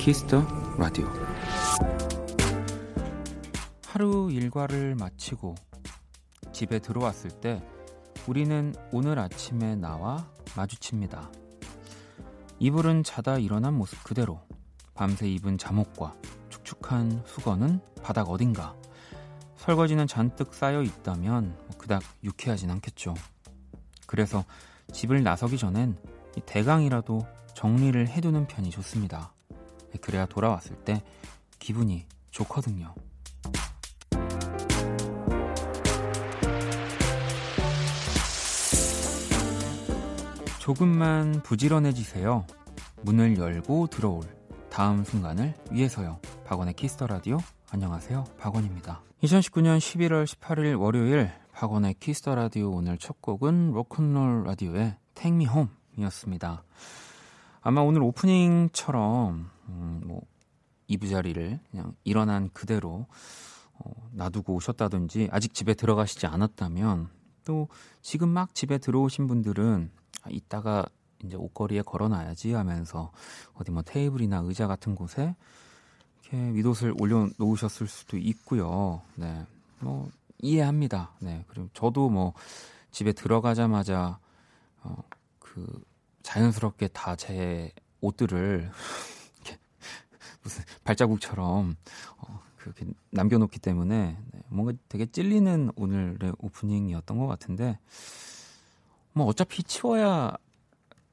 키스 더 라디오 하루 일과를 마치고 집에 들어왔을 때 우리는 오늘 아침에 나와 마주칩니다. 이불은 자다 일어난 모습 그대로 밤새 입은 잠옷과 축축한 수건은 바닥 어딘가 설거지는 잔뜩 쌓여 있다면 뭐 그닥 유쾌하진 않겠죠. 그래서 집을 나서기 전엔 대강이라도 정리를 해두는 편이 좋습니다. 그래야 돌아왔을 때 기분이 좋거든요. 조금만 부지런해지세요. 문을 열고 들어올 다음 순간을 위해서요. 박원의 키스 더 라디오. 안녕하세요. 박원입니다. 2019년 11월 18일 월요일 박원의 키스 더 라디오 오늘 첫 곡은 로큰롤 라디오의 Me Home이었습니다. 아마 오늘 오프닝처럼 음, 뭐 이부자리를 그냥 일어난 그대로 어, 놔두고 오셨다든지 아직 집에 들어가시지 않았다면 또 지금 막 집에 들어오신 분들은 아, 이따가 이제 옷걸이에 걸어놔야지 하면서 어디 뭐 테이블이나 의자 같은 곳에 이렇게 윗옷을 올려놓으셨을 수도 있고요. 네, 뭐 이해합니다. 네, 그리고 저도 뭐 집에 들어가자마자 어, 그 자연스럽게 다 제 옷들을 무슨 발자국처럼 어, 그렇게 남겨놓기 때문에 네, 뭔가 되게 찔리는 오늘의 오프닝이었던 것 같은데 뭐 어차피 치워야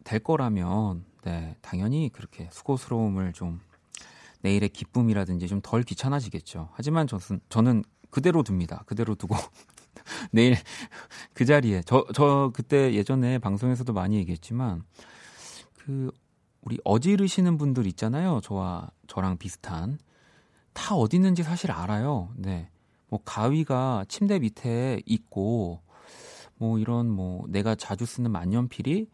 될 거라면 네, 당연히 그렇게 수고스러움을 좀 내일의 기쁨이라든지 좀 덜 귀찮아지겠죠. 하지만 저는 저는 그대로 둡니다. 그대로 두고 내일 그 자리에 저 저 그때 예전에 방송에서도 많이 얘기했지만 그 우리 어지르시는 분들 있잖아요. 저와 저랑 비슷한 다 어디 있는지 사실 알아요. 네. 뭐 가위가 침대 밑에 있고 뭐 이런 뭐 내가 자주 쓰는 만년필이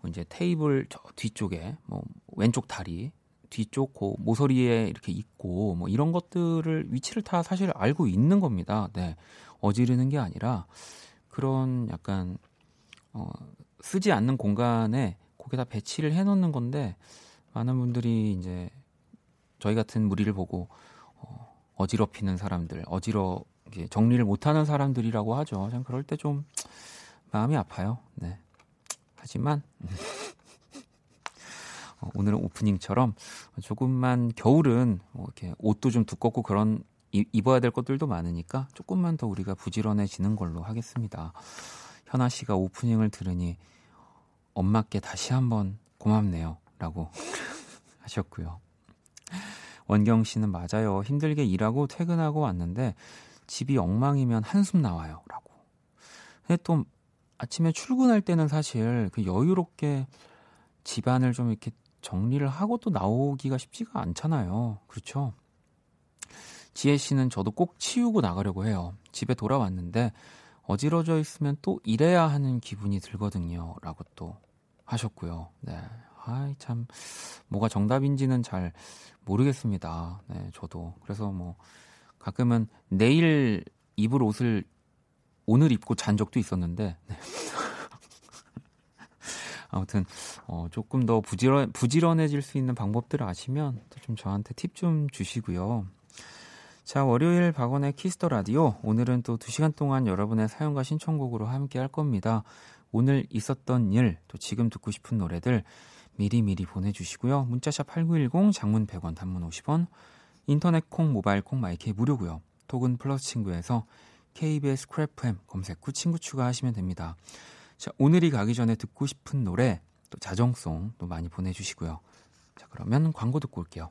뭐 이제 테이블 저 뒤쪽에 뭐 왼쪽 다리 뒤쪽 그 모서리에 이렇게 있고 뭐 이런 것들을 위치를 다 사실 알고 있는 겁니다. 네. 어지르는 게 아니라 그런 약간 어 쓰지 않는 공간에 거기다 배치를 해 놓는 건데 많은 분들이 이제 저희 같은 무리를 보고 어 어지럽히는 사람들, 어지러 정리를 못 하는 사람들이라고 하죠. 전 그럴 때 좀 마음이 아파요. 네. 하지만 어, 오늘은 오프닝처럼 조금만 겨울은 뭐 이렇게 옷도 좀 두껍고 그런 입어야 될 것들도 많으니까 조금만 더 우리가 부지런해지는 걸로 하겠습니다. 현아 씨가 오프닝을 들으니 엄마께 다시 한번 고맙네요. 라고 하셨고요. 원경 씨는 맞아요. 힘들게 일하고 퇴근하고 왔는데 집이 엉망이면 한숨 나와요. 라고. 근데 또 아침에 출근할 때는 사실 그 여유롭게 집안을 좀 이렇게 정리를 하고 또 나오기가 쉽지가 않잖아요. 그렇죠? 지혜 씨는 저도 꼭 치우고 나가려고 해요. 집에 돌아왔는데 어지러져 있으면 또 일해야 하는 기분이 들거든요. 라고 또 하셨고요. 네. 아이, 참, 뭐가 정답인지는 잘 모르겠습니다. 네, 저도. 그래서 뭐, 가끔은 내일 입을 옷을 오늘 입고 잔 적도 있었는데, 네. 아무튼 어, 조금 더 부지런 부지런해질 수 있는 방법들을 아시면 좀 저한테 팁 좀 주시고요. 자, 월요일 박원의 키스 더 라디오. 오늘은 또 2시간 동안 여러분의 사연과 신청곡으로 함께 할 겁니다. 오늘 있었던 일, 또 지금 듣고 싶은 노래들 미리미리 보내주시고요. 문자샵 8910, 장문 100원, 단문 50원, 인터넷 콩, 모바일 콩, 마이케이 무료고요. 톡은 플러스 친구에서 KBS Cool FM 검색 후 친구 추가하시면 됩니다. 자, 오늘이 가기 전에 듣고 싶은 노래, 또 자정송 또 많이 보내주시고요. 자, 그러면 광고 듣고 올게요.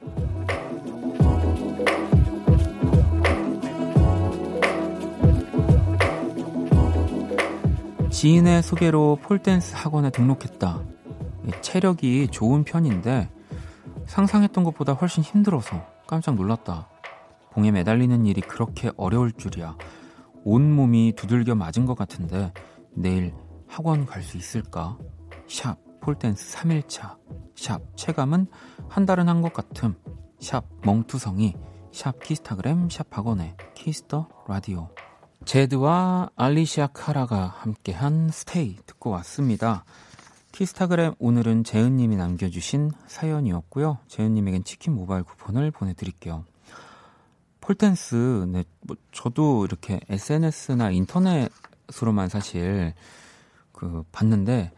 지인의 소개로 pole dance 학원에 등록했다. 체력이 좋은 편인데 상상했던 것보다 훨씬 힘들어서 깜짝 놀랐다. 봉에 매달리는 일이 그렇게 어려울 줄이야. 온몸이 두들겨 맞은 것 같은데 내일 학원 갈 수 있을까? 샵 pole dance 3일차 샵 체감은 한 달은 한 것 같음 샵 멍투성이 샵 키스타그램 샵 박원의 키스 더 라디오 제드와 알리시아 카라가 함께한 스테이 듣고 왔습니다. 키스타그램 오늘은 재은님이 남겨주신 사연이었고요. 재은님에겐 치킨 모바일 쿠폰을 보내드릴게요. 폴댄스, 네, 뭐 저도 이렇게 SNS나 인터넷으로만 사실 그 봤는데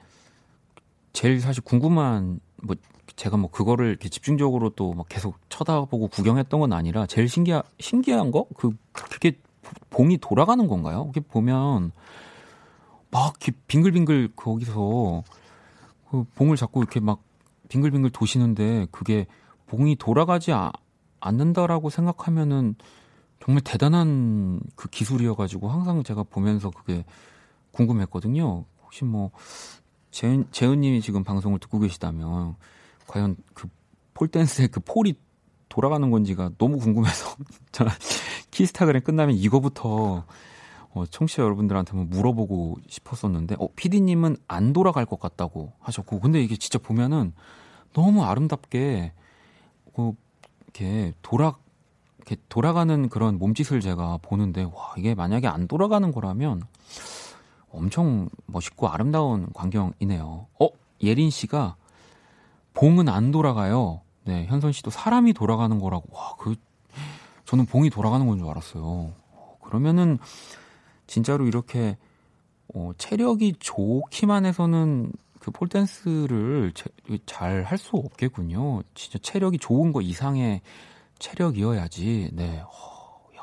제일 사실 궁금한 뭐 제가 뭐 그거를 이렇게 집중적으로 또 막 계속 쳐다보고 구경했던 건 아니라 제일 신기한 신기한 거 그 그게 봉이 돌아가는 건가요? 이게 보면 막 이렇게 빙글빙글 거기서 그 봉을 잡고 이렇게 막 빙글빙글 도시는데 그게 봉이 돌아가지 아, 않는다라고 생각하면은 정말 대단한 그 기술이어가지고 항상 제가 보면서 그게 궁금했거든요. 혹시 뭐 재은 재은님이 지금 방송을 듣고 계시다면 과연 그 폴 댄스의 그 폴이 돌아가는 건지가 너무 궁금해서 키스타그램 끝나면 이거부터 어, 청취자 여러분들한테 한번 물어보고 싶었었는데, 어, 피디님은 안 돌아갈 것 같다고 하셨고, 근데 이게 진짜 보면은 너무 아름답게, 그, 이렇게 돌아, 이렇게 돌아가는 그런 몸짓을 제가 보는데, 와, 이게 만약에 안 돌아가는 거라면 엄청 멋있고 아름다운 광경이네요. 어, 예린 씨가 봉은 안 돌아가요. 네, 현선 씨도 사람이 돌아가는 거라고, 와, 그, 저는 봉이 돌아가는 건 줄 알았어요. 어, 그러면은 진짜로 이렇게 어, 체력이 좋기만 해서는 그 폴댄스를 잘 할 수 없겠군요. 진짜 체력이 좋은 거 이상의 체력이어야지. 네. 어, 야.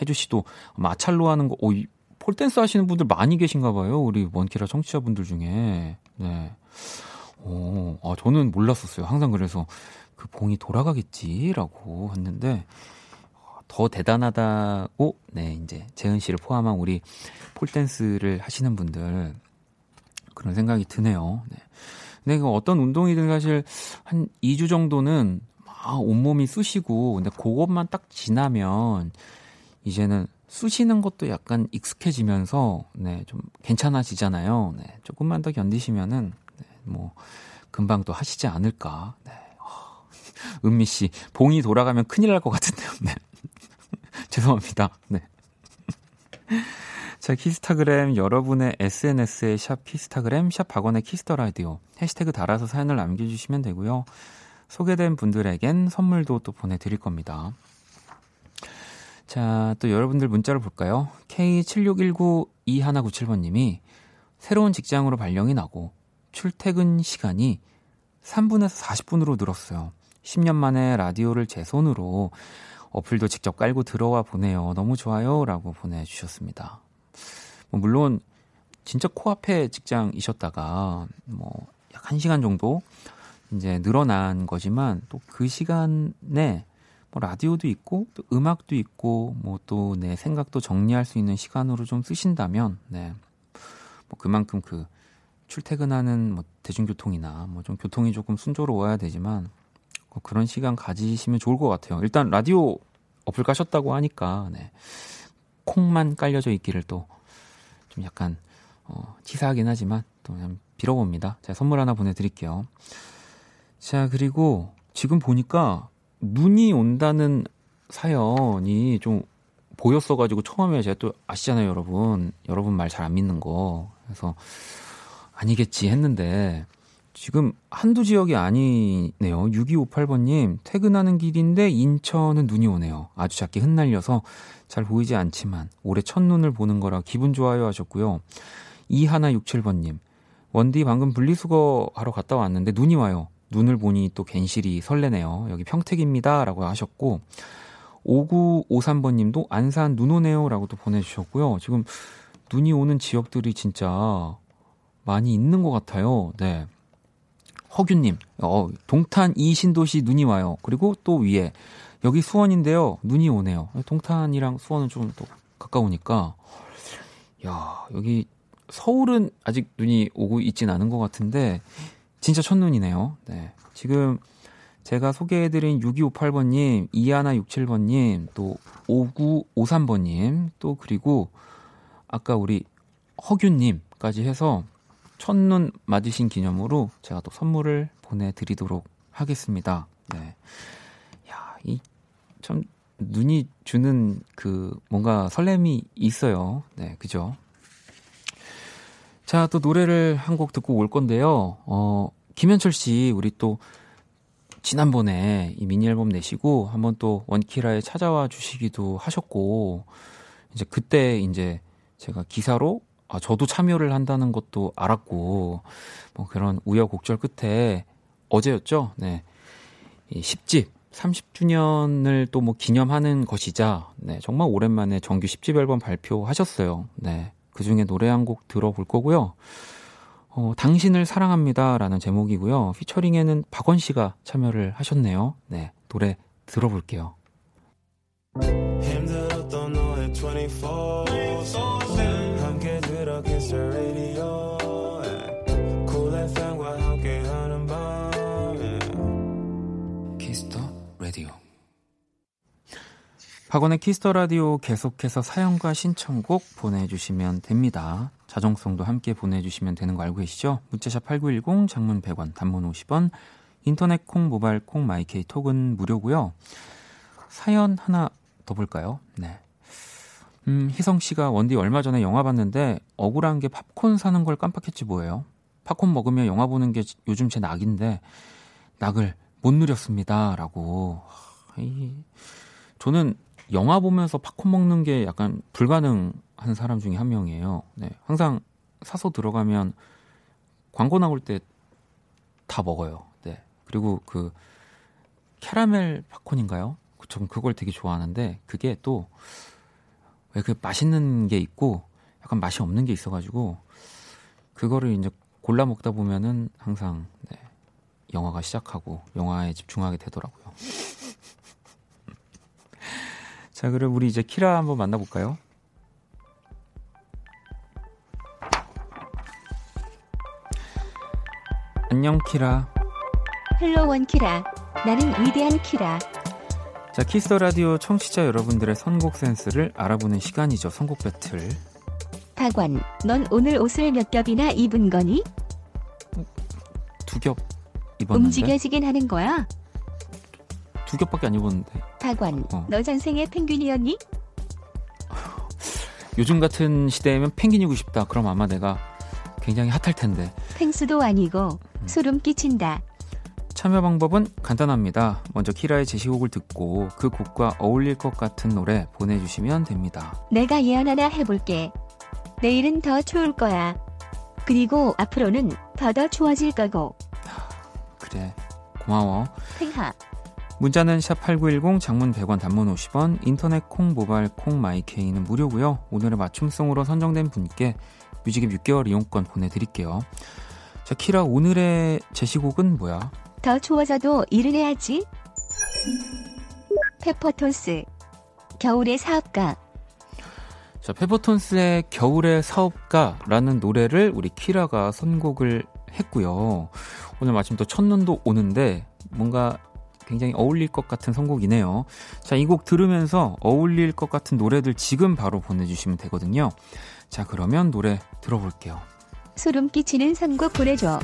혜주 씨도 마찰로 하는 거, 오, 이, 폴댄스 하시는 분들 많이 계신가 봐요. 우리 원키라 청취자분들 중에. 네. 오, 아, 저는 몰랐었어요. 항상 그래서 그 봉이 돌아가겠지라고 했는데 더 대단하다고 네 이제 재은 씨를 포함한 우리 폴댄스를 하시는 분들 그런 생각이 드네요. 네. 근데 그 어떤 운동이든 사실 한 2주 정도는 막 온몸이 쑤시고 근데 그것만 딱 지나면 이제는 쑤시는 것도 약간 익숙해지면서 네, 좀 괜찮아지잖아요. 네, 조금만 더 견디시면은 네, 뭐 금방 또 하시지 않을까. 네. 은미 씨, 봉이 돌아가면 큰일 날 것 같은데요. 네. 죄송합니다. 네. 자, 키스타그램 여러분의 SNS에 샵 키스타그램 샵 박원의 키스 더 라디오 해시태그 달아서 사연을 남겨주시면 되고요. 소개된 분들에겐 선물도 또 보내드릴 겁니다. 자, 또 여러분들 문자를 볼까요? K76192197번님이 새로운 직장으로 발령이 나고 출퇴근 시간이 3분에서 40분으로 늘었어요. 10년 만에 라디오를 제 손으로 어플도 직접 깔고 들어와 보네요. 너무 좋아요. 라고 보내주셨습니다. 뭐 물론, 진짜 코앞에 직장이셨다가, 뭐, 약 1시간 정도 이제 늘어난 거지만, 또 그 시간에 뭐 라디오도 있고, 또 음악도 있고, 뭐 또 내 생각도 정리할 수 있는 시간으로 좀 쓰신다면, 네. 뭐 그만큼 그 출퇴근하는 뭐 대중교통이나 뭐 좀 교통이 조금 순조로워야 되지만, 뭐 그런 시간 가지시면 좋을 것 같아요. 일단 라디오 어플 까셨다고 하니까 네. 콩만 깔려져 있기를 또 좀 약간 어, 치사하긴 하지만 또 그냥 빌어봅니다. 제가 선물 하나 보내드릴게요. 자 그리고 지금 보니까 눈이 온다는 사연이 좀 보였어가지고 처음에 제가 또 아시잖아요, 여러분. 여러분 말 잘 안 믿는 거. 그래서 아니겠지 했는데 지금 한두 지역이 아니네요. 6258번님, 퇴근하는 길인데 인천은 눈이 오네요. 아주 작게 흩날려서 잘 보이지 않지만 올해 첫눈을 보는 거라 기분 좋아요 하셨고요. 2167번님, 원디 방금 분리수거 하러 갔다 왔는데 눈이 와요. 눈을 보니 또 괜시리 설레네요. 여기 평택입니다. 라고 하셨고, 5953번 님도 안산 눈 오네요. 라고 또 보내주셨고요. 지금 눈이 오는 지역들이 진짜 많이 있는 것 같아요. 네. 허균님, 어, 동탄 이 신도시 눈이 와요. 그리고 또 위에 여기 수원인데요, 눈이 오네요. 동탄이랑 수원은 좀 또 가까우니까, 야 여기 서울은 아직 눈이 오고 있진 않은 것 같은데 진짜 첫눈이네요. 네. 지금 제가 소개해드린 6258번님, 2167번님, 또 5953번님, 또 그리고 아까 우리 허균님까지 해서 첫눈 맞으신 기념으로 제가 또 선물을 보내드리도록 하겠습니다. 네. 야, 이, 참, 눈이 주는 그 뭔가 설렘이 있어요. 네, 그죠? 자, 또 노래를 한 곡 듣고 올 건데요. 어, 김현철 씨, 우리 또 지난번에 이 미니 앨범 내시고 한번 또 원키라에 찾아와 주시기도 하셨고, 이제 그때 이제 제가 기사로 아, 저도 참여를 한다는 것도 알았고, 뭐 그런 우여곡절 끝에 어제였죠? 네. 이 10집, 30주년을 또 뭐 기념하는 것이자, 네. 정말 오랜만에 정규 10집 앨범 발표하셨어요. 네. 그 중에 노래 한 곡 들어볼 거고요. 어, 당신을 사랑합니다. 라는 제목이고요. 피처링에는 박원 씨가 참여를 하셨네요. 네. 노래 들어볼게요. 힘들었던 너의 24 함께 the radio Cool FM과 함께하는 밤 키스 더 라디오 박원의 키스 더 라디오 계속해서 사연과 신청곡 보내주시면 됩니다. 자정송도 함께 보내주시면 되는 거 알고 계시죠? 문자샵 8910 장문 100원 단문 50원 인터넷 콩 모바일 콩 마이케이 톡은 무료고요. 사연 하나 더 볼까요? 네. 음, 희성 씨가 원디 얼마 전에 영화 봤는데 억울한 게 팝콘 사는 걸 깜빡했지 뭐예요. 팝콘 먹으면 영화 보는 게 요즘 제 낙인데 낙을 못 누렸습니다라고. 이, 저는 영화 보면서 팝콘 먹는 게 약간 불가능한 사람 중에 한 명이에요. 네, 항상 사서 들어가면 광고 나올 때 다 먹어요. 네. 그리고 그 캐러멜 팝콘인가요? 전 그걸 되게 좋아하는데 그게 또 왜 그 맛있는 게 있고 약간 맛이 없는 게 있어가지고 그거를 이제 골라 먹다 보면은 항상 네, 영화가 시작하고 영화에 집중하게 되더라고요. 자, 그럼 우리 이제 키라 한번 만나볼까요? 안녕 키라. Hello 원 키라. 나는 위대한 키라. 자, 키스 더 라디오 청취자 여러분들의 선곡 센스를 알아보는 시간이죠. 선곡 배틀. 박원, 넌 오늘 옷을 몇 겹이나 입은 거니? 두 겹 입었는데. 움직여지긴 하는 거야. 두 겹밖에 안 입었는데. 박원, 어. 너 전생에 펭귄이었니? 요즘 같은 시대에면 펭귄이고 싶다. 그럼 아마 내가 굉장히 핫할 텐데. 펭수도 아니고 음. 소름 끼친다. 참여 방법은 간단합니다. 먼저 키라의 제시곡을 듣고 그 곡과 어울릴 것 같은 노래 보내주시면 됩니다. 내가 예언 하나 해볼게. 내일은 더 추울 거야. 그리고 앞으로는 더 더 추워질 거고. 그래. 고마워. 팽하. 문자는 샵8910 장문 100원 단문 50원 인터넷 콩 모바일 콩 마이케이는 무료고요. 오늘의 맞춤송으로 선정된 분께 뮤직앱 6개월 이용권 보내드릴게요. 자 키라 오늘의 제시곡은 뭐야? 더 추워져도 일은 해야지. 페퍼톤스 겨울의 사업가 자 페퍼톤스의 겨울의 사업가라는 노래를 우리 키라가 선곡을 했고요. 오늘 마침 또 첫눈도 오는데 뭔가 굉장히 어울릴 것 같은 선곡이네요. 자, 이 곡 들으면서 어울릴 것 같은 노래들 지금 바로 보내주시면 되거든요. 자, 그러면 노래 들어볼게요. 소름 끼치는 선곡 보내줘.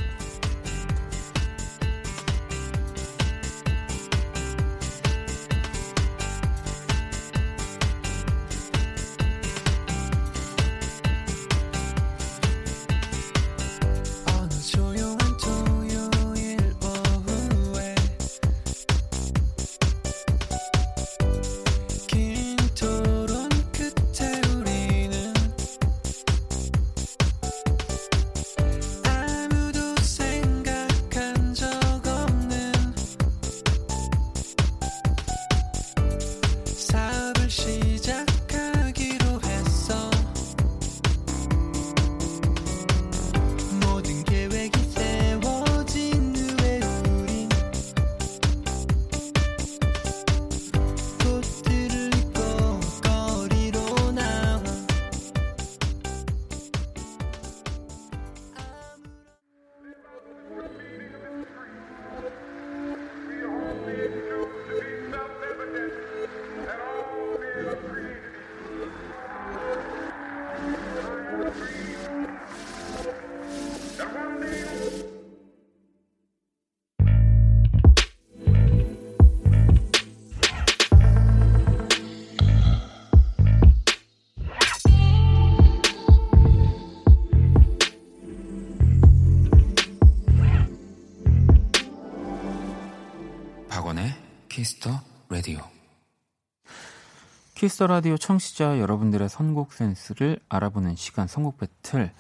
키스 더 라디오 청취자 여러분들의 선곡 센스를 알아보는 시간 선곡 배틀.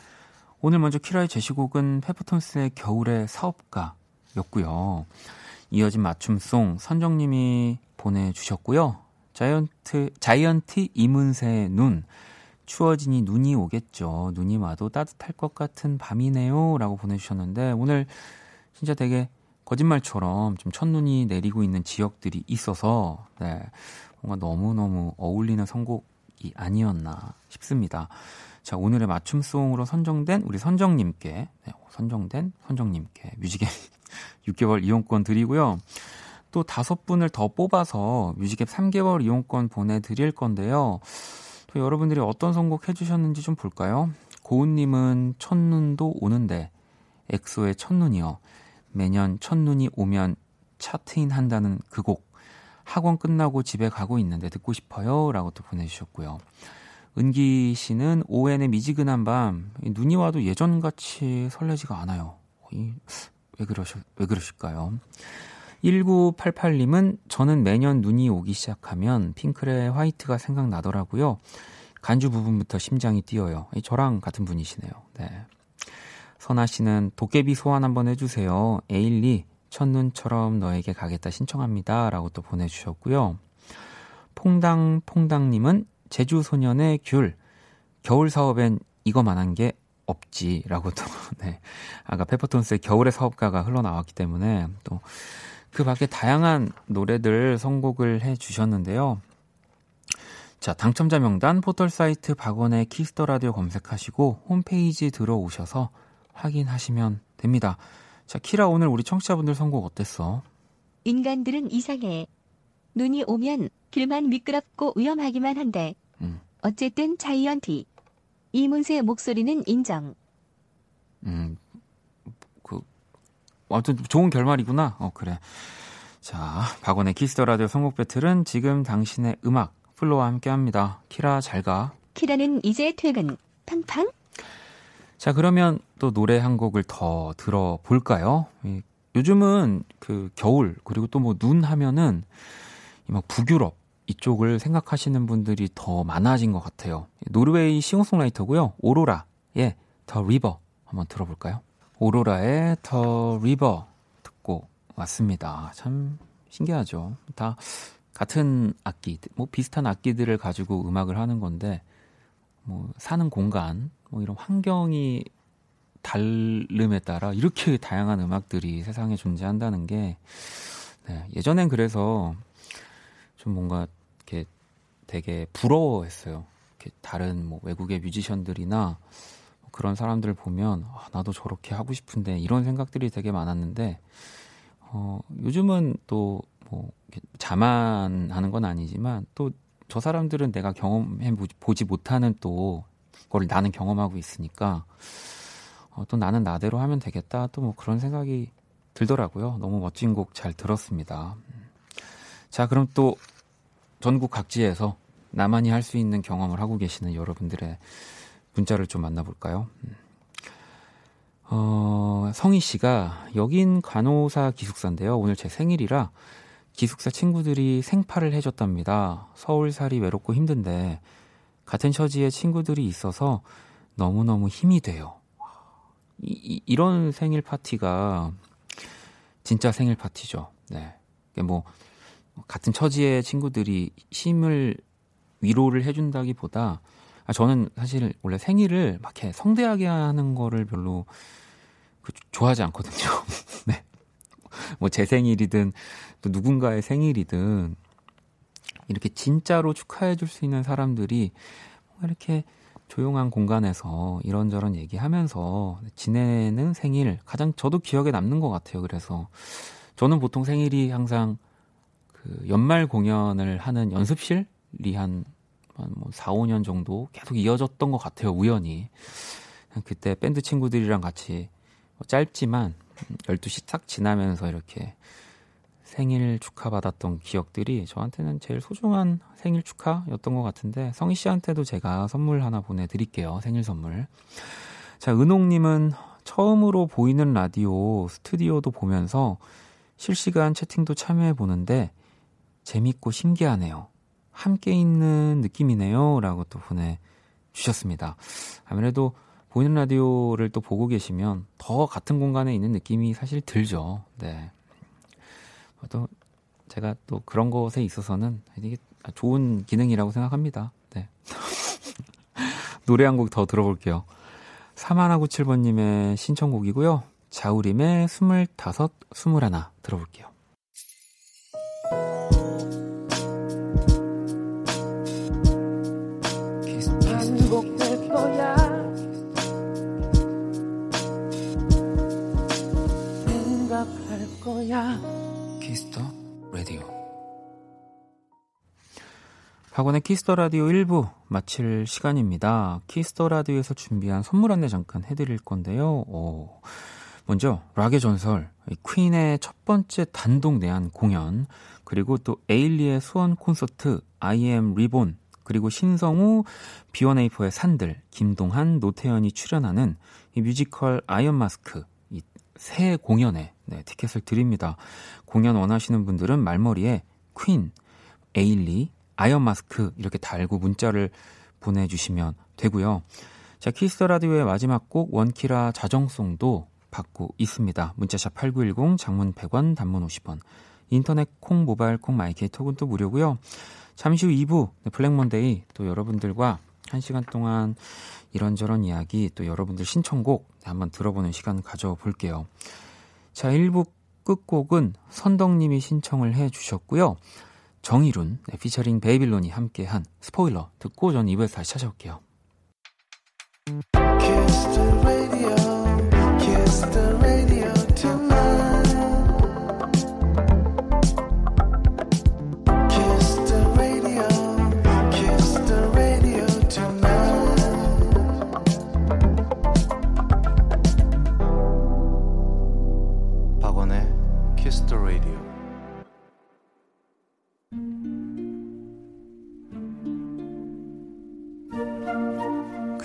오늘 먼저 키라의 제시곡은 페퍼톤스의 겨울의 사업가였고요. 이어진 맞춤송 선정님이 보내주셨고요. 자이언티, 자이언티 이문세의 눈. 추워지니 눈이 오겠죠. 눈이 와도 따뜻할 것 같은 밤이네요. 라고 보내주셨는데, 오늘 진짜 되게 거짓말처럼 좀 첫눈이 내리고 있는 지역들이 있어서, 네. 뭔가 너무너무 어울리는 선곡이 아니었나 싶습니다. 자, 오늘의 맞춤송으로 선정된 우리 선정님께, 네, 선정된 선정님께 뮤직앱 6개월 이용권 드리고요. 또 다섯 분을 더 뽑아서 뮤직앱 3개월 이용권 보내드릴 건데요. 또 여러분들이 어떤 선곡 해주셨는지 좀 볼까요? 고은님은 첫눈도 오는데, 엑소의 첫눈이요. 매년 첫눈이 오면 차트인 한다는 그 곡. 학원 끝나고 집에 가고 있는데 듣고 싶어요. 라고 또 보내주셨고요. 은기 씨는 오엔의 미지근한 밤. 눈이 와도 예전같이 설레지가 않아요. 왜, 그러시, 왜 그러실까요? 1988님은 저는 매년 눈이 오기 시작하면 핑클의 화이트가 생각나더라고요. 간주 부분부터 심장이 뛰어요. 저랑 같은 분이시네요. 네. 선아 씨는 도깨비 소환 한번 해주세요. 에일리 첫눈처럼 너에게 가겠다 신청합니다. 라고 또 보내주셨고요. 퐁당퐁당님은 재주소년의 귤. 겨울 사업엔 이거만한 게 없지. 라고 또, 네. 아까 페퍼톤스의 겨울의 사업가가 흘러나왔기 때문에 또 그 밖에 다양한 노래들 선곡을 해 주셨는데요. 자, 당첨자 명단 포털 사이트 박원의 키스 더 라디오 검색하시고 홈페이지 들어오셔서 확인하시면 됩니다. 자, 키라 오늘 우리 청취자분들 선곡 어땠어? 인간들은 이상해. 눈이 오면 길만 미끄럽고 위험하기만 한데. 음. 어쨌든 자이언티. 이문세의 목소리는 인정. 음, 그, 아무튼 좋은 결말이구나. 어, 그래. 자, 박원의 키스 더 라디오 선곡 배틀은 지금 당신의 음악, 플로와 함께 합니다. 키라 잘 가. 키라는 이제 퇴근. 팡팡. 자, 그러면 또 노래 한 곡을 더 들어볼까요? 요즘은 그 겨울, 그리고 또 뭐 눈 하면은 막 북유럽 이쪽을 생각하시는 분들이 더 많아진 것 같아요. 노르웨이 싱어송라이터고요. 오로라의 The River 한번 들어볼까요? 오로라의 The River 듣고 왔습니다. 참 신기하죠. 다 같은 악기, 뭐 비슷한 악기들을 가지고 음악을 하는 건데 뭐 사는 공간, 뭐 이런 환경이 다름에 따라 이렇게 다양한 음악들이 세상에 존재한다는 게 네, 예전엔 그래서 좀 뭔가 이렇게 되게 부러워했어요. 이렇게 다른 뭐 외국의 뮤지션들이나 뭐 그런 사람들 보면 아, 나도 저렇게 하고 싶은데 이런 생각들이 되게 많았는데 어, 요즘은 또 뭐 자만하는 건 아니지만 또 저 사람들은 내가 경험해 보지 못하는 또 그걸 나는 경험하고 있으니까 어, 또 나는 나대로 하면 되겠다 또 뭐 그런 생각이 들더라고요. 너무 멋진 곡 잘 들었습니다. 자, 그럼 또 전국 각지에서 나만이 할 수 있는 경험을 하고 계시는 여러분들의 문자를 좀 만나볼까요? 어, 성희 씨가 여긴 간호사 기숙사인데요. 오늘 제 생일이라 기숙사 친구들이 생파를 해줬답니다. 서울살이 외롭고 힘든데 같은 처지에 친구들이 있어서 너무너무 힘이 돼요. 이, 이, 런 생일 파티가 진짜 생일 파티죠. 네. 뭐, 같은 처지의 친구들이 힘을 위로를 해준다기보다, 아, 저는 사실 원래 생일을 막 이렇게 성대하게 하는 거를 별로 그, 좋아하지 않거든요. 네. 뭐 제 생일이든 또 누군가의 생일이든 이렇게 진짜로 축하해 줄 수 있는 사람들이 이렇게 조용한 공간에서 이런저런 얘기하면서 지내는 생일 가장 저도 기억에 남는 것 같아요. 그래서 저는 보통 생일이 항상 그 연말 공연을 하는 연습실이 한, 한뭐 4, 5년 정도 계속 이어졌던 것 같아요. 우연히. 그때 밴드 친구들이랑 같이 뭐 짧지만 12시 딱 지나면서 이렇게 생일 축하받았던 기억들이 저한테는 제일 소중한 생일 축하였던 것 같은데 성희 씨한테도 제가 선물 하나 보내드릴게요. 생일 선물. 자, 은옥님은 처음으로 보이는 라디오 스튜디오도 보면서 실시간 채팅도 참여해 보는데 재밌고 신기하네요. 함께 있는 느낌이네요. 라고 또 보내주셨습니다. 아무래도 보이는 라디오를 또 보고 계시면 더 같은 공간에 있는 느낌이 사실 들죠. 네. 또 제가 또 그런 것에 있어서는 되게 좋은 기능이라고 생각합니다. 네. 노래 한 곡 더 들어볼게요. 사마나구 7번님의 신청곡이고요. 자우림의 스물다섯, 스물하나 들어볼게요. 반복될 거야. 거야. 키스 더 라디오. 박원의 키스 더 라디오 1부 마칠 시간입니다. 키스 더 라디오에서 준비한 선물 안내 잠깐 해드릴 건데요. 오. 먼저 락의 전설, 퀸의 첫 번째 단독 내한 공연, 그리고 또 에일리의 수원 콘서트, I am Reborn, 그리고 신성우, B1A4의 산들, 김동한, 노태현이 출연하는 이 뮤지컬 아이언 마스크 이 세 공연에 네, 티켓을 드립니다. 공연 원하시는 분들은 말머리에 퀸, 에일리, 아이언 마스크 이렇게 달고 문자를 보내주시면 되고요. 자, 키스 더 라디오의 마지막 곡 원키라 자정송도 받고 있습니다. 문자 샵 8910 장문 100원 단문 50원 인터넷 콩 모바일 콩 마이케이 톡은 또 무료고요. 잠시 후 2부 블랙몬데이 또 여러분들과 1시간 동안 이런저런 이야기 또 여러분들 신청곡 한번 들어보는 시간 가져볼게요. 자 1부 끝곡은 선덕님이 신청을 해 주셨고요. 정일훈 네, 피처링 베이빌론이 함께한 스포일러 듣고 전 2부에서 다시 찾아올게요.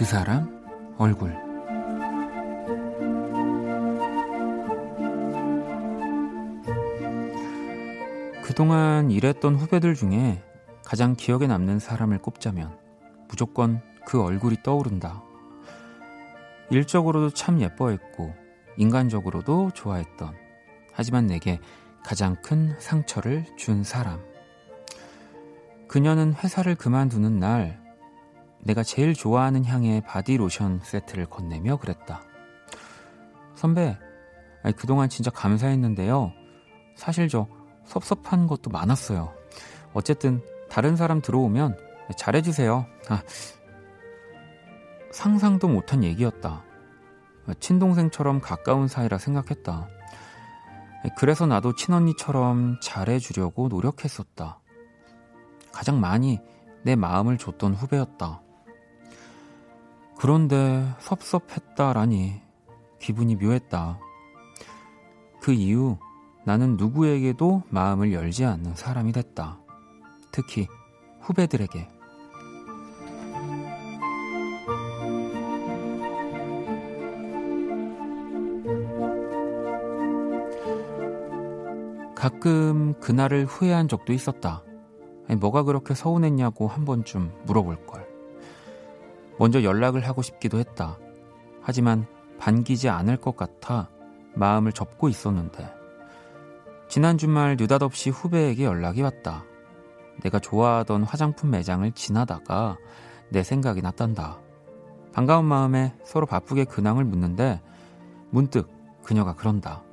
그 사람 얼굴 그동안 일했던 후배들 중에 가장 기억에 남는 사람을 꼽자면 무조건 그 얼굴이 떠오른다. 일적으로도 참 예뻐했고 인간적으로도 좋아했던 하지만 내게 가장 큰 상처를 준 사람. 그녀는 회사를 그만두는 날 내가 제일 좋아하는 향의 바디로션 세트를 건네며 그랬다. 선배, 아니, 그동안 진짜 감사했는데요. 사실 저 섭섭한 것도 많았어요. 어쨌든 다른 사람 들어오면 잘해주세요. 아, 상상도 못한 얘기였다. 친동생처럼 가까운 사이라 생각했다. 그래서 나도 친언니처럼 잘해주려고 노력했었다. 가장 많이 내 마음을 줬던 후배였다. 그런데 섭섭했다라니 기분이 묘했다. 그 이후 나는 누구에게도 마음을 열지 않는 사람이 됐다. 특히 후배들에게. 가끔 그날을 후회한 적도 있었다. 뭐가 그렇게 서운했냐고 한 번쯤 물어볼 걸. 먼저 연락을 하고 싶기도 했다. 하지만 반기지 않을 것 같아 마음을 접고 있었는데 지난 주말 느닷없이 후배에게 연락이 왔다. 내가 좋아하던 화장품 매장을 지나다가 내 생각이 났단다. 반가운 마음에 서로 바쁘게 근황을 묻는데 문득 그녀가 그런다.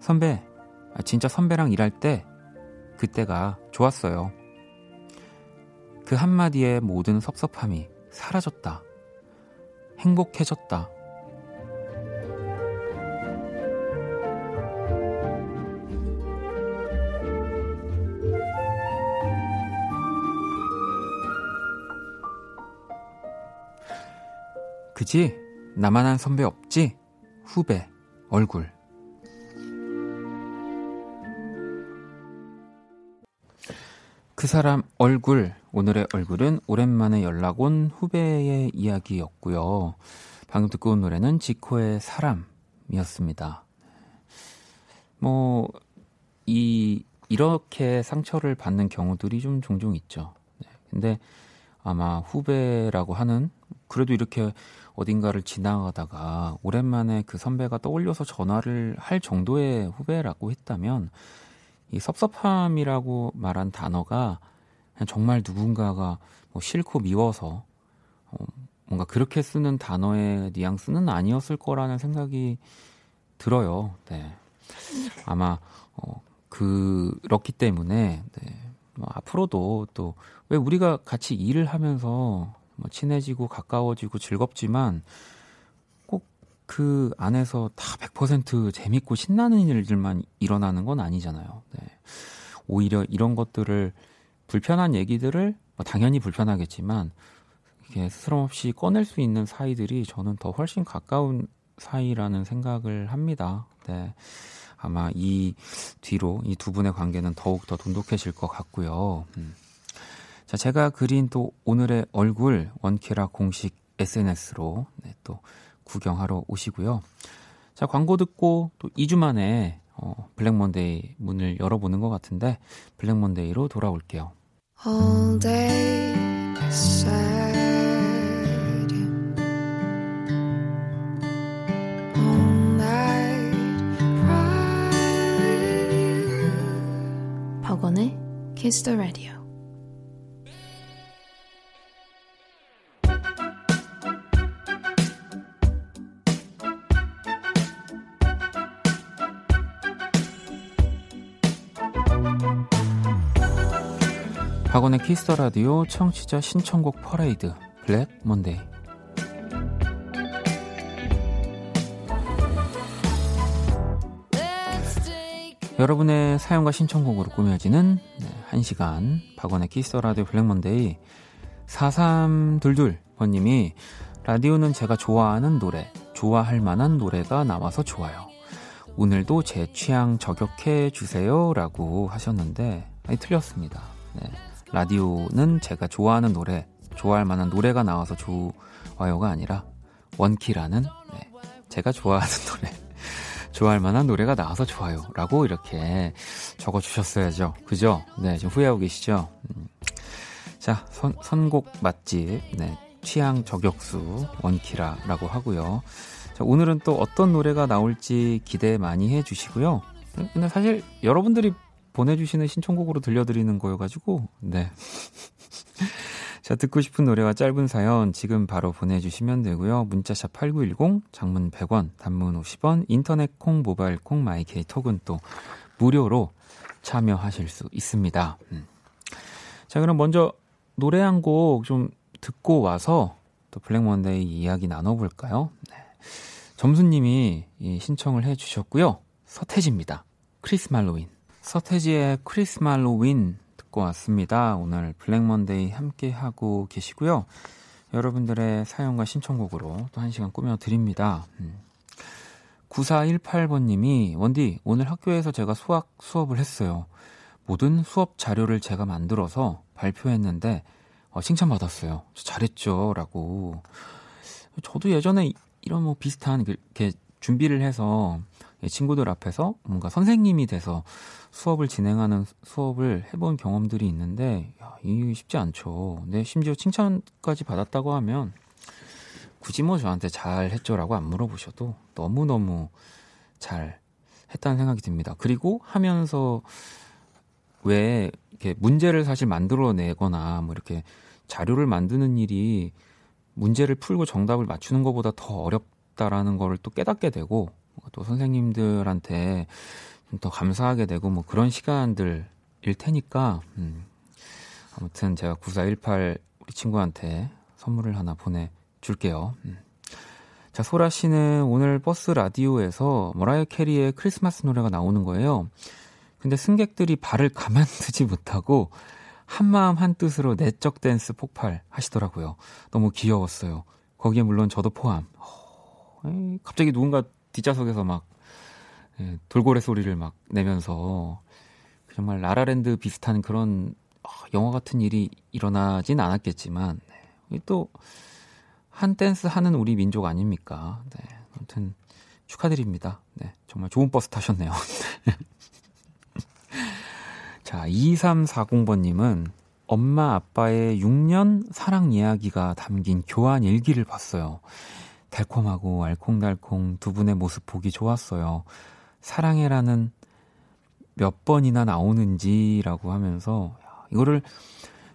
선배, 진짜 선배랑 일할 때 그때가 좋았어요. 그 한마디에 모든 섭섭함이 사라졌다. 행복해졌다. 그지? 나만한 선배 없지? 후배, 얼굴. 그 사람 얼굴, 오늘의 얼굴은 오랜만에 연락 온 후배의 이야기였고요. 방금 듣고 온 노래는 지코의 사람이었습니다. 뭐, 이, 이렇게 상처를 받는 경우들이 좀 종종 있죠. 네. 근데 아마 후배라고 하는, 그래도 이렇게 어딘가를 지나가다가 오랜만에 그 선배가 떠올려서 전화를 할 정도의 후배라고 했다면, 이 섭섭함이라고 말한 단어가 정말 누군가가 뭐 싫고 미워서 어, 뭔가 그렇게 쓰는 단어의 뉘앙스는 아니었을 거라는 생각이 들어요. 네. 아마 어, 그렇기 때문에 네. 뭐 앞으로도 또 왜 우리가 같이 일을 하면서 뭐 친해지고 가까워지고 즐겁지만 꼭 그 안에서 다 100% 재밌고 신나는 일들만 일어나는 건 아니잖아요. 네. 오히려 이런 것들을 불편한 얘기들을 뭐 당연히 불편하겠지만 이렇게 스스럼 없이 꺼낼 수 있는 사이들이 저는 더 훨씬 가까운 사이라는 생각을 합니다. 네. 아마 이 뒤로 이 두 분의 관계는 더욱 더 돈독해질 것 같고요. 음. 자, 제가 그린 또 오늘의 얼굴 원키라 공식 SNS로 네, 또 구경하러 오시고요. 자, 광고 듣고 또 2주 만에 어, 블랙몬데이 문을 열어보는 것 같은데 블랙몬데이로 돌아올게요. All day 박원의 Kiss the Radio 박원의 키스터 라디오 청취자 신청곡 퍼레이드 블랙 먼데이 여러분의 사연과 신청곡으로 꾸며지는 네, 1시간 박원의 키스 더 라디오 블랙 먼데이 4322번님이 라디오는 제가 좋아하는 노래, 좋아할 만한 노래가 나와서 좋아요. 오늘도 제 취향 저격해 주세요 라고 하셨는데 아니 틀렸습니다. 네. 라디오는 제가 좋아하는 노래, 좋아할 만한 노래가 나와서 좋아요가 아니라 원키라는 네, 제가 좋아하는 노래, 좋아할 만한 노래가 나와서 좋아요라고 이렇게 적어 주셨어야죠. 그죠? 네, 지금 후회하고 계시죠? 음. 자, 선, 선곡 맛집, 네, 취향 저격수 원키라라고 하고요. 자, 오늘은 또 어떤 노래가 나올지 기대 많이 해 주시고요. 근데 사실 여러분들이 보내주시는 신청곡으로 들려드리는 거여가지고, 네. 자, 듣고 싶은 노래와 짧은 사연 지금 바로 보내주시면 되고요. 문자샵 8910, 장문 100원, 단문 50원, 인터넷 콩, 모바일 콩, 마이케이 톡은 또 무료로 참여하실 수 있습니다. 음. 자, 그럼 먼저 노래 한 곡 좀 듣고 와서 또 블랙 먼데이 이야기 나눠볼까요? 네. 점수님이 신청을 해주셨고요. 서태지입니다. 크리스말로윈. 서태지의 크리스말로윈 듣고 왔습니다. 오늘 블랙 먼데이 함께 하고 계시고요. 여러분들의 사연과 신청곡으로 또 한 시간 꾸며드립니다. 음. 9418번님이 원디 오늘 학교에서 제가 수학 수업을 했어요. 모든 수업 자료를 제가 만들어서 발표했는데 어, 칭찬받았어요. 잘했죠. 라고. 저도 예전에 이런 뭐 비슷한 이렇게 준비를 해서 친구들 앞에서 뭔가 선생님이 돼서 수업을 진행하는 수업을 해본 경험들이 있는데 야, 이게 쉽지 않죠. 네, 심지어 칭찬까지 받았다고 하면 굳이 뭐 저한테 잘 했죠라고 안 물어보셔도 너무너무 잘 했다는 생각이 듭니다. 그리고 하면서 왜 이렇게 문제를 사실 만들어내거나 뭐 이렇게 자료를 만드는 일이 문제를 풀고 정답을 맞추는 것보다 더 어렵다라는 거를 또 깨닫게 되고 또 선생님들한테 더 감사하게 되고 뭐 그런 시간들일 테니까 음. 아무튼 제가 9418 우리 친구한테 선물을 하나 보내줄게요. 음. 자, 소라 씨는 오늘 버스 라디오에서 머라이어 캐리의 크리스마스 노래가 나오는 거예요. 근데 승객들이 발을 가만두지 못하고 한마음 한뜻으로 내적 댄스 폭발 하시더라고요. 너무 귀여웠어요. 거기에 물론 저도 포함. 어, 갑자기 누군가 뒷좌석에서 막 예, 돌고래 소리를 막 내면서 정말 라라랜드 비슷한 그런 어, 영화 같은 일이 일어나진 않았겠지만 네. 또 한 댄스 하는 우리 민족 아닙니까? 네. 아무튼 축하드립니다. 네, 정말 좋은 버스 타셨네요. 자, 2340번님은 엄마 아빠의 6년 사랑 이야기가 담긴 교환 일기를 봤어요. 달콤하고 알콩달콩 두 분의 모습 보기 좋았어요. 사랑해라는 몇 번이나 나오는지라고 하면서 이거를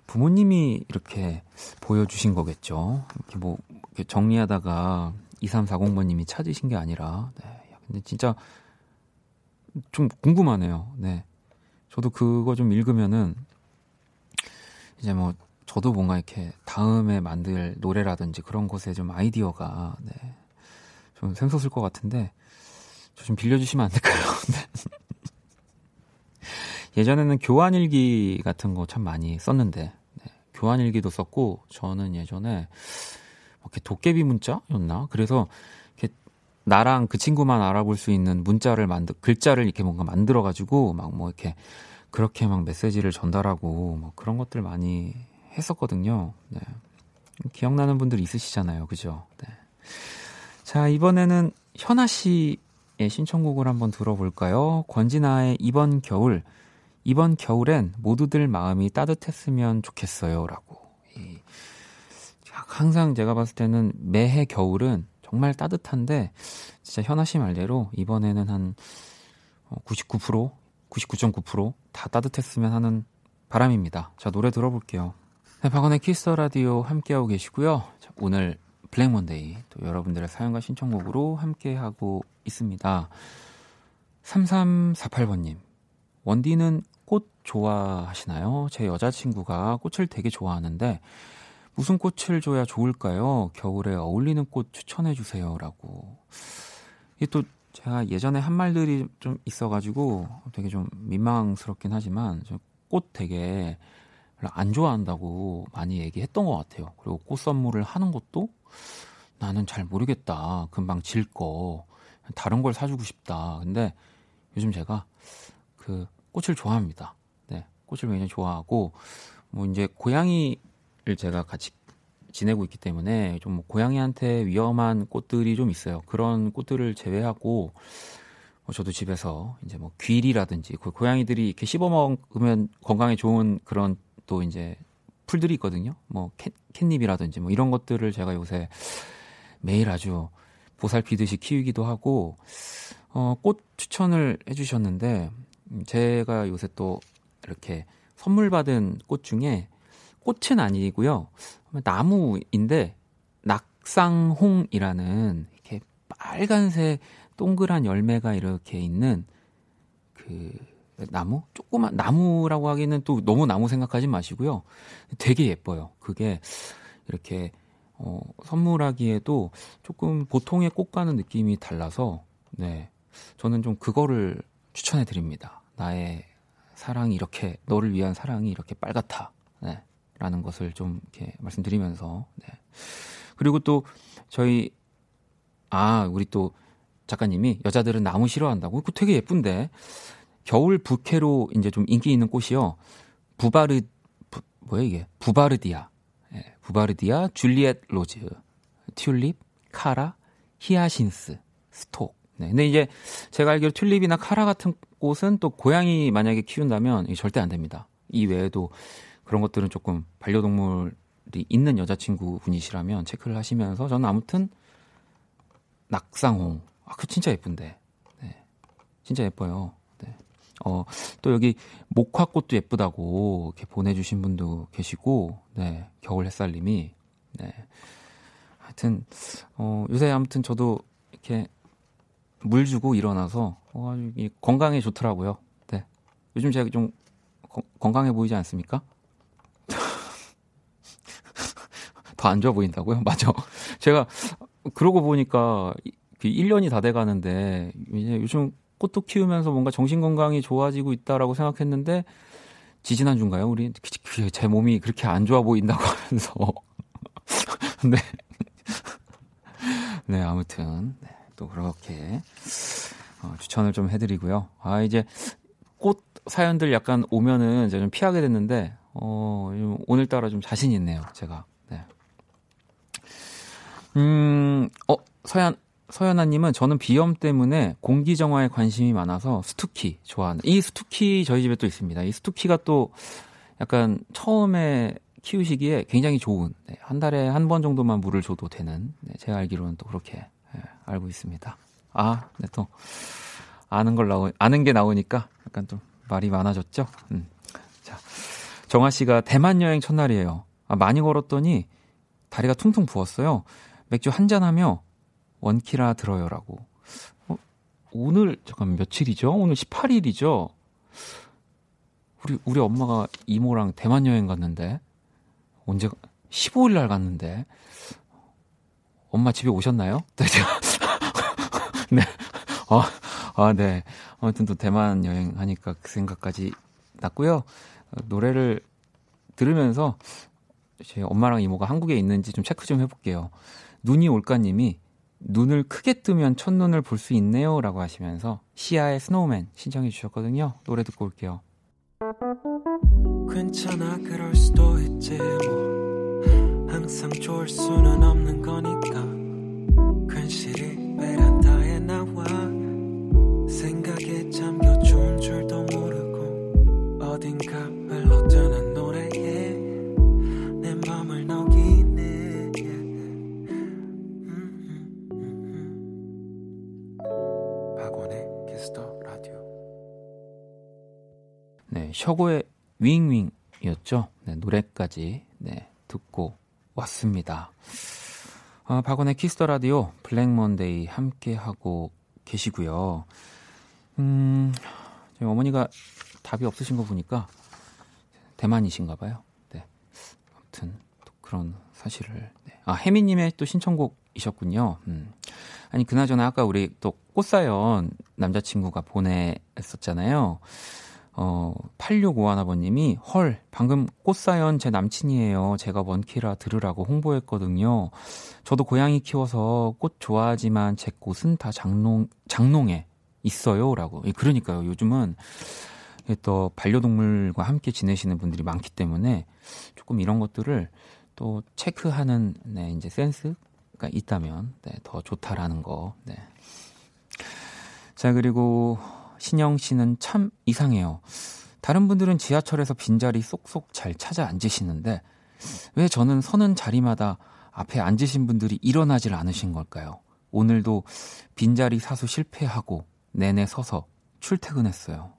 부모님이 이렇게 보여주신 거겠죠. 이렇게 뭐 이렇게 정리하다가 2340번님이 찾으신 게 아니라. 네. 근데 진짜 좀 궁금하네요. 네. 저도 그거 좀 읽으면은 이제 뭐 저도 뭔가 이렇게 다음에 만들 노래라든지 그런 것에 좀 아이디어가 네. 좀 샘솟을 것 같은데 저 좀 빌려주시면 안 될까요? 네. 예전에는 교환일기 같은 거 참 많이 썼는데 네. 교환일기도 썼고 저는 예전에 뭐 이렇게 도깨비 문자였나? 그래서 이렇게 나랑 그 친구만 알아볼 수 있는 문자를 만들 글자를 이렇게 뭔가 만들어 가지고 막 뭐 이렇게 그렇게 막 메시지를 전달하고 뭐 그런 것들 많이 했었거든요. 네. 기억나는 분들 있으시잖아요. 그죠? 네. 자, 이번에는 현아 씨의 신청곡을 한번 들어볼까요? 권진아의 이번 겨울 이번 겨울엔 모두들 마음이 따뜻했으면 좋겠어요. 라고. 이, 항상 제가 봤을 때는 매해 겨울은 정말 따뜻한데, 진짜 현아 씨 말대로 이번에는 한 99%, 99.9%다 따뜻했으면 하는 바람입니다. 자, 노래 들어볼게요. 네, 박원의 키스 더 라디오 함께하고 계시고요. 자, 오늘 블랙 먼데이 또 여러분들의 사연과 신청곡으로 함께하고 있습니다. 3348번님. 원디는 꽃 좋아하시나요? 제 여자친구가 꽃을 되게 좋아하는데 무슨 꽃을 줘야 좋을까요? 겨울에 어울리는 꽃 추천해 주세요. 라고. 이게 또 제가 예전에 한 말들이 좀 있어가지고 되게 좀 민망스럽긴 하지만 꽃 되게 안 좋아한다고 많이 얘기했던 것 같아요. 그리고 꽃 선물을 하는 것도 나는 잘 모르겠다. 금방 질 거. 다른 걸 사주고 싶다. 근데 요즘 제가 그 꽃을 좋아합니다. 네, 꽃을 굉장히 좋아하고 뭐 이제 고양이를 제가 같이 지내고 있기 때문에 좀뭐 고양이한테 위험한 꽃들이 좀 있어요. 그런 꽃들을 제외하고 뭐 저도 집에서 이제 뭐 귀리라든지 그 고양이들이 이렇게 씹어 먹으면 건강에 좋은 그런 또 이제 풀들이 있거든요. 뭐 캣, 캣닙이라든지 뭐 이런 것들을 제가 요새 매일 아주 보살피듯이 키우기도 하고 어, 꽃 추천을 해주셨는데 음, 제가 요새 또 이렇게 선물 받은 꽃 중에 꽃은 아니고요. 나무인데 낙상홍이라는 이렇게 빨간색 동그란 열매가 이렇게 있는 그 나무? 조그만 나무라고 하기는 또 너무 나무 생각하지 마시고요. 되게 예뻐요. 그게 이렇게 어, 선물하기에도 조금 보통의 꽃과는 느낌이 달라서 네. 저는 좀 그거를 추천해 드립니다. 나의 사랑이 이렇게 너를 위한 사랑이 이렇게 빨갛다. 네. 라는 것을 좀 이렇게 말씀드리면서 네. 그리고 또 저희 아 우리 또 작가님이 여자들은 나무 싫어한다고 그 되게 예쁜데 겨울 부케로 이제 좀 인기 있는 꽃이요 부바르 부, 뭐야 이게 부바르디아 네, 부바르디아 Juliet Rose 튤립 카라 히아신스 스톡 네, 근데 이제 제가 알기로 튤립이나 카라 같은 꽃은 또 고양이 만약에 키운다면 절대 안 됩니다. 이 외에도 그런 것들은 조금 반려동물이 있는 여자친구 분이시라면 체크를 하시면서 저는 아무튼 낙상홍 아, 그 진짜 예쁜데. 네. 진짜 예뻐요. 네. 어, 또 여기 목화꽃도 예쁘다고 이렇게 보내주신 분도 계시고, 네. 겨울 햇살님이, 네. 하여튼, 어, 요새 아무튼 저도 이렇게 물 주고 일어나서 어, 이 건강에 좋더라고요. 네. 요즘 제가 좀 거, 건강해 보이지 않습니까? 더 안 좋아 보인다고요? 맞아. 제가 그러고 보니까 1년이 그 다돼 가는데 이제 요즘 꽃도 키우면서 뭔가 정신 건강이 좋아지고 있다라고 생각했는데 지지난 주인가요? 우리 제 몸이 그렇게 안 좋아 보인다고 하면서 네. 네, 아무튼 네. 또 그렇게 어, 추천을 좀 해드리고요. 아 이제 꽃 사연들 약간 오면은 제가 좀 피하게 됐는데 어, 오늘따라 좀 자신 있네요. 제가. 네. 음, 어 서연 서연아님은 저는 비염 때문에 공기 정화에 관심이 많아서 스투키 좋아하는. 이 스투키 저희 집에 또 있습니다. 이 스투키가 또 약간 처음에 키우시기에 굉장히 좋은 네, 한 달에 한 번 정도만 물을 줘도 되는 네, 제가 알기로는 또 그렇게 네, 알고 있습니다. 아, 네, 또 아는 걸 나오 아는 게 나오니까 약간 좀 말이 많아졌죠. 음. 자, 정아 씨가 대만 여행 첫날이에요. 아, 많이 걸었더니 다리가 퉁퉁 부었어요. 맥주 한 잔 하며 원키라 들어요라고. 어, 오늘 잠깐 며칠이죠? 오늘 18일이죠. 우리 우리 엄마가 이모랑 대만 여행 갔는데 언제 15일 날 갔는데 엄마 집에 오셨나요? 네, 네. 어, 아, 네. 아무튼 또 대만 여행하니까 그 생각까지 났고요. 노래를 들으면서 제 엄마랑 이모가 한국에 있는지 좀 체크 좀 해볼게요. 눈이 올까 님이 눈을 크게 뜨면 첫눈을 볼 수 있네요. 라고 하시면서 시아의 Snowman 신청해 주셨거든요. 노래 듣고 올게요. 괜찮아, 그럴 수도 있지, 뭐. 항상 좋을 수는 없는 거니까. 괜시리 베란다에 나와. 생각에 잠겨 네, 혁오의 위잉위잉이었죠. 네, 노래까지 네, 듣고 왔습니다. 아, 박원의 Kiss the Radio Black Monday 함께 하고 계시고요. 음, 저희 어머니가 답이 없으신 거 보니까 대만이신가 봐요. 네. 아무튼 또 그런 사실을 네. 아, 혜미 님의 또 신청곡이셨군요. 음. 아니 그나저나 아까 우리 또 꽃사연 남자친구가 보냈었잖아요. 어, 8651아버님이 헐 방금 꽃사연 제 남친이에요. 제가 원키라 들으라고 홍보했거든요. 저도 고양이 키워서 꽃 좋아하지만 제 꽃은 다 장롱 장롱에 있어요 라고. 그러니까요. 요즘은 또 반려동물과 함께 지내시는 분들이 많기 때문에 조금 이런 것들을 또 체크하는 네, 이제 센스가 있다면 네, 더 좋다라는 거. 네. 자, 그리고 신영 씨는 참 이상해요. 다른 분들은 지하철에서 빈자리 쏙쏙 잘 찾아 앉으시는데 왜 저는 서는 자리마다 앞에 앉으신 분들이 일어나질 않으신 걸까요? 오늘도 빈자리 사수 실패하고 내내 서서 출퇴근했어요.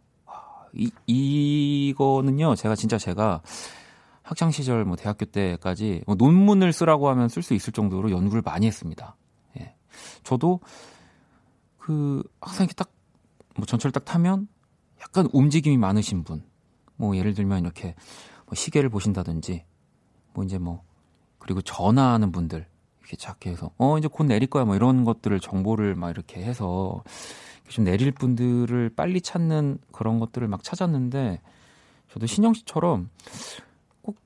이, 이거는요, 제가 진짜 제가 학창 시절 뭐 대학교 때까지 뭐 논문을 쓰라고 하면 쓸 수 있을 정도로 연구를 많이 했습니다. 예. 저도 그 항상 이렇게 딱 뭐 전철 딱 타면 약간 움직임이 많으신 분, 뭐 예를 들면 이렇게 뭐 시계를 보신다든지, 뭐 이제 뭐 그리고 전화하는 분들 이렇게 작게 해서 어 이제 곧 내릴 거야 뭐 이런 것들을 정보를 막 이렇게 해서 좀 내릴 분들을 빨리 찾는 그런 것들을 막 찾았는데 저도 신영 씨처럼 꼭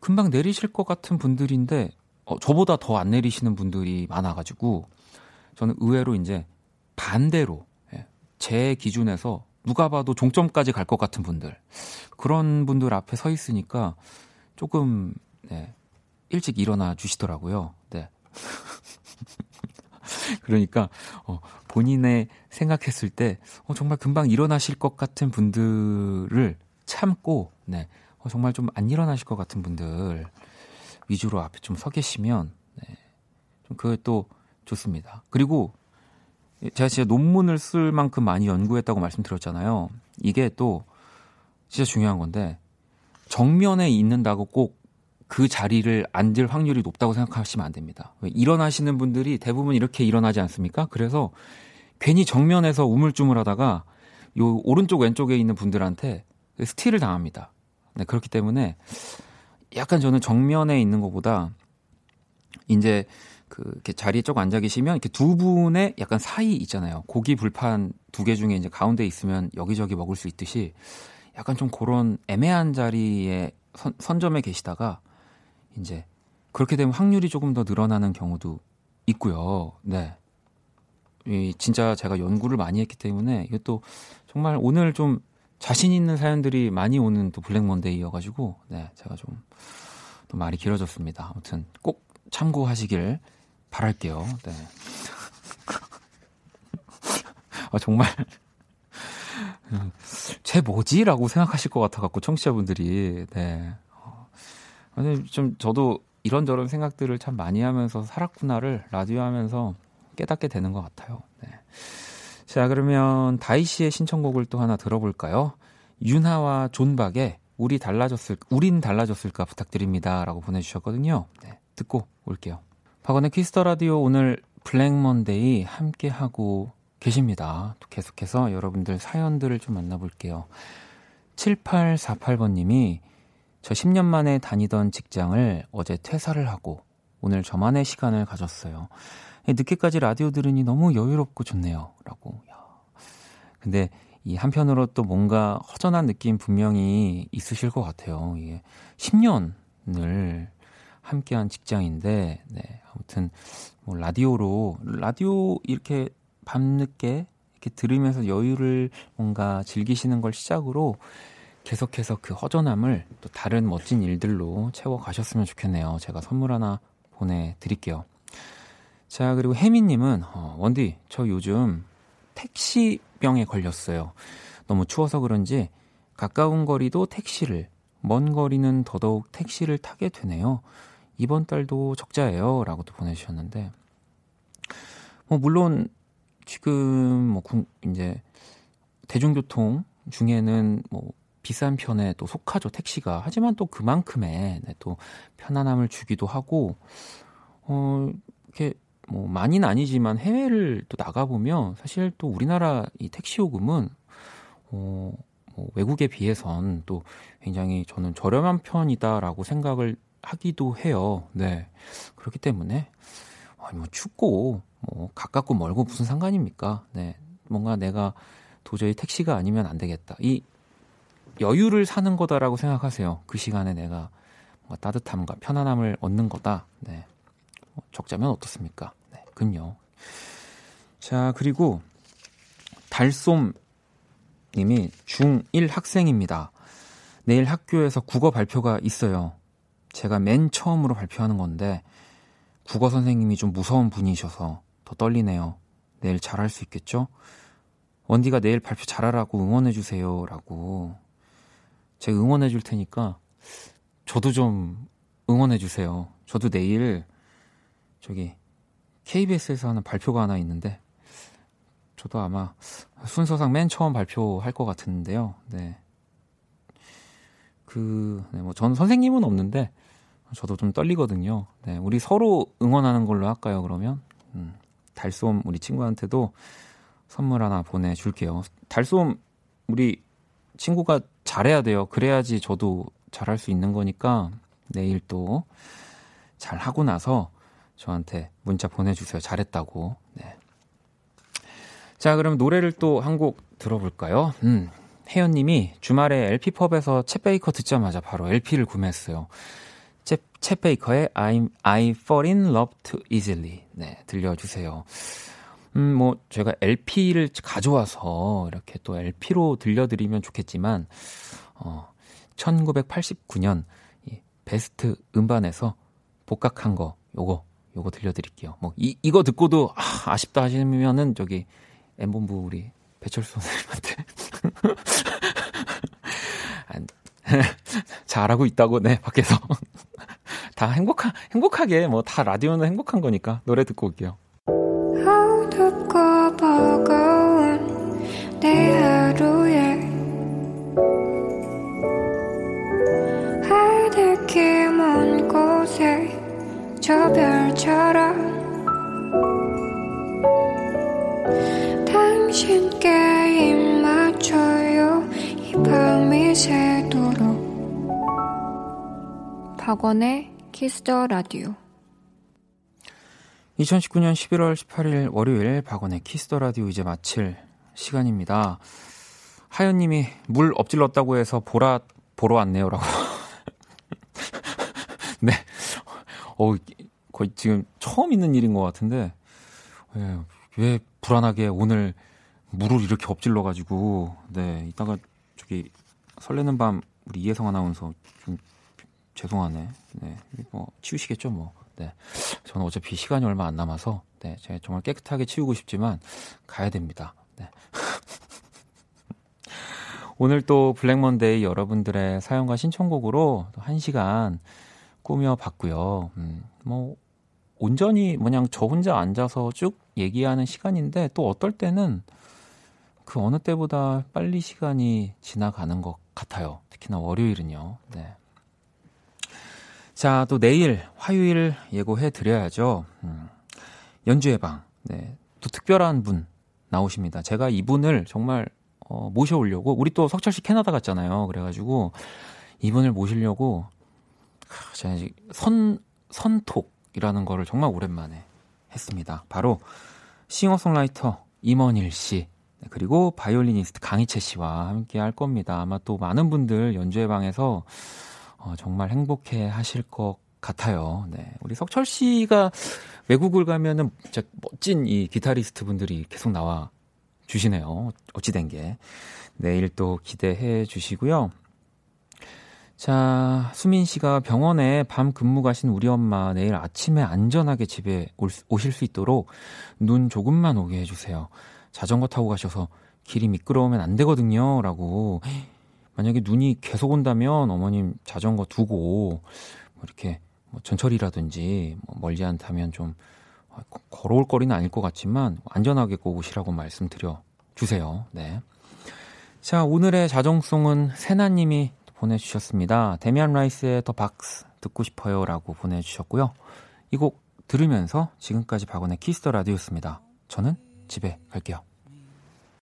금방 내리실 것 같은 분들인데 어, 저보다 더 안 내리시는 분들이 많아가지고 저는 의외로 이제 반대로 예, 제 기준에서 누가 봐도 종점까지 갈 것 같은 분들 그런 분들 앞에 서 있으니까 조금 네, 일찍 일어나 주시더라고요. 네. 그러니까 어, 본인의 생각했을 때 어, 정말 금방 일어나실 것 같은 분들을 참고 네, 어, 정말 좀 안 일어나실 것 같은 분들 위주로 앞에 좀 서 계시면 네, 좀 그게 또 좋습니다. 그리고 제가 진짜 논문을 쓸 만큼 많이 연구했다고 말씀드렸잖아요. 이게 또 진짜 중요한 건데 정면에 있는다고 꼭 그 자리를 앉을 확률이 높다고 생각하시면 안 됩니다. 일어나시는 분들이 대부분 이렇게 일어나지 않습니까? 그래서 괜히 정면에서 우물쭈물하다가 요 오른쪽 왼쪽에 있는 분들한테 스틸을 당합니다. 네, 그렇기 때문에 약간 저는 정면에 있는 것보다 이제 그 이렇게 자리에 쪽 앉아 계시면 이렇게 두 분의 약간 사이 있잖아요. 고기 불판 두 개 중에 이제 가운데 있으면 여기저기 먹을 수 있듯이 약간 좀 그런 애매한 자리에 선, 선점에 계시다가 이제 그렇게 되면 확률이 조금 더 늘어나는 경우도 있고요. 네. 이 진짜 제가 연구를 많이 했기 때문에 이것도 정말 오늘 좀 자신 있는 사연들이 많이 오는 또 블랙 먼데이여 가지고 네 제가 좀 또 말이 길어졌습니다. 아무튼 꼭 참고하시길 바랄게요. 네. 아, 정말. 쟤 뭐지라고 생각하실 것 같아갖고 청취자분들이 네. 어, 아니 좀 저도 이런저런 생각들을 참 많이 하면서 살았구나를 라디오 하면서 깨닫게 되는 것 같아요. 네. 자 그러면 다이 씨의 신청곡을 또 하나 들어볼까요? 윤하와 존박의 우리 달라졌을 우린 달라졌을까 부탁드립니다라고 보내주셨거든요. 네, 듣고 올게요. 박원의 Kiss the Radio 오늘 Black Monday 함께 하고 계십니다. 또 계속해서 여러분들 사연들을 좀 만나볼게요. 7848번 님이 저 10년 만에 다니던 직장을 어제 퇴사를 하고 오늘 저만의 시간을 가졌어요. 늦게까지 라디오 들으니 너무 여유롭고 좋네요. 라고. 근데 이 한편으로 또 뭔가 허전한 느낌 분명히 있으실 것 같아요. 이게 10년을 함께한 직장인데, 네. 아무튼, 뭐, 라디오로, 라디오 이렇게 밤늦게 이렇게 들으면서 여유를 뭔가 즐기시는 걸 시작으로 계속해서 그 허전함을 또 다른 멋진 일들로 채워 가셨으면 좋겠네요. 제가 선물 하나 보내 드릴게요. 자, 그리고 혜미님은, 어, 원디, 저 요즘 택시병에 걸렸어요. 너무 추워서 그런지 가까운 거리도 택시를, 먼 거리는 더더욱 택시를 타게 되네요. 이번 달도 적자예요. 라고 도 보내주셨는데, 뭐, 물론 지금 뭐 이제 대중교통 중에는 뭐 비싼 편에 또 속하죠 택시가 하지만 또 그만큼의 네, 또 편안함을 주기도 하고 어 이렇게 뭐 많이는 아니지만 해외를 또 나가 보면 사실 또 우리나라 이 택시 요금은 어 뭐 외국에 비해선 또 굉장히 저는 저렴한 편이다라고 생각을 하기도 해요. 네. 그렇기 때문에 아니 뭐 춥고 뭐 가깝고 멀고 무슨 상관입니까? 네. 뭔가 내가 도저히 택시가 아니면 안 되겠다. 이 여유를 사는 거다라고 생각하세요. 그 시간에 내가 뭔가 따뜻함과 편안함을 얻는 거다. 네. 뭐 적자면 어떻습니까? 네. 근요. 자, 그리고 달솜 님이 중1 학생입니다. 내일 학교에서 국어 발표가 있어요. 제가 맨 처음으로 발표하는 건데 국어 선생님이 좀 무서운 분이셔서 더 떨리네요. 내일 잘할 수 있겠죠? 원디가 내일 발표 잘하라고 응원해주세요. 라고. 제가 응원해줄 테니까 저도 좀 응원해주세요. 저도 내일 저기 KBS에서 하는 발표가 하나 있는데 저도 아마 순서상 맨 처음 발표할 것 같은데요. 네. 그, 네, 뭐, 전 선생님은 없는데, 저도 좀 떨리거든요. 네, 우리 서로 응원하는 걸로 할까요, 그러면? 음, 달솜 우리 친구한테도 선물 하나 보내줄게요. 달솜 우리 친구가 잘해야 돼요. 그래야지 저도 잘할 수 있는 거니까 내일 또 잘 하고 나서 저한테 문자 보내주세요. 잘했다고. 네. 자, 그럼 노래를 또 한 곡 들어볼까요? 음, 혜연님이 주말에 LP펍에서 챗 베이커 듣자마자 바로 LP를 구매했어요. 챗 베이커의 I'm, I fall in love too easily. 네, 들려주세요. 음, 뭐, 제가 LP를 가져와서 이렇게 또 LP로 들려드리면 좋겠지만, 어, 1989년 이 베스트 음반에서 복각한 거, 요거, 요거 들려드릴게요. 뭐, 이, 이거 듣고도, 아, 아쉽다 하시면은, 저기, 엠본부 우리 배철수 선생님한테. 잘하고 있다고, 네, 밖에서. 다 행복하, 행복하게, 뭐, 다 라디오는 행복한 거니까 노래 듣고 올게요. 저 별처럼 당신께 입 맞춰요 이 밤이 새도록 박원의 Kiss the Radio 2019년 11월 18일 월요일 박원의 Kiss the Radio 이제 마칠 시간입니다. 하연 님이 물 엎질렀다고 해서 보라 보러 왔네요라고. 네. 어 거의 지금 처음 있는 일인 것 같은데 왜, 왜 불안하게 오늘 물을 이렇게 엎질러 가지고 네 이따가 저기 설레는 밤 우리 이혜성 아나운서 좀 죄송하네. 네. 뭐, 치우시겠죠, 뭐. 네. 저는 어차피 시간이 얼마 안 남아서, 네. 제가 정말 깨끗하게 치우고 싶지만, 가야 됩니다. 네. 오늘 또 블랙먼데이 여러분들의 사연과 신청곡으로 또 1시간 꾸며 봤고요. 음, 뭐, 온전히 그냥 저 혼자 앉아서 쭉 얘기하는 시간인데 또 어떨 때는 그 어느 때보다 빨리 시간이 지나가는 것 같아요. 특히나 월요일은요. 네. 자, 또 내일 화요일 예고해 드려야죠. 음, 연주의 방. 네. 또 특별한 분 나오십니다. 제가 이분을 정말 어, 모셔오려고 우리 또 석철 씨 캐나다 갔잖아요. 그래가지고 이분을 모시려고 제가 선 선톡이라는 거를 정말 오랜만에 했습니다. 바로 싱어송라이터 임헌일 씨 네, 그리고 바이올리니스트 강이채 씨와 함께 할 겁니다. 아마 또 많은 분들 연주회 방에서 어, 정말 행복해 하실 것 같아요. 네. 우리 석철 씨가 외국을 가면은 진짜 멋진 이 기타리스트 분들이 계속 나와 주시네요. 어찌된 게. 내일 또 기대해 주시고요. 자, 수민 씨가 병원에 밤 근무 가신 우리 엄마 내일 아침에 안전하게 집에 올, 오실 수 있도록 눈 조금만 오게 해주세요. 자전거 타고 가셔서 길이 미끄러우면 안 되거든요. 라고 만약에 눈이 계속 온다면 어머님 자전거 두고 뭐 이렇게 뭐 전철이라든지 뭐 멀지 않다면 좀 걸어올 거리는 아닐 것 같지만 안전하게 꼭 오시라고 말씀드려 주세요. 네. 자, 오늘의 자정송은 세나님이 보내주셨습니다. 데미안 라이스의 The Box 듣고 싶어요 라고 보내주셨고요. 이 곡 들으면서 지금까지 박원의 Kiss the Radio였습니다. 저는 집에 갈게요.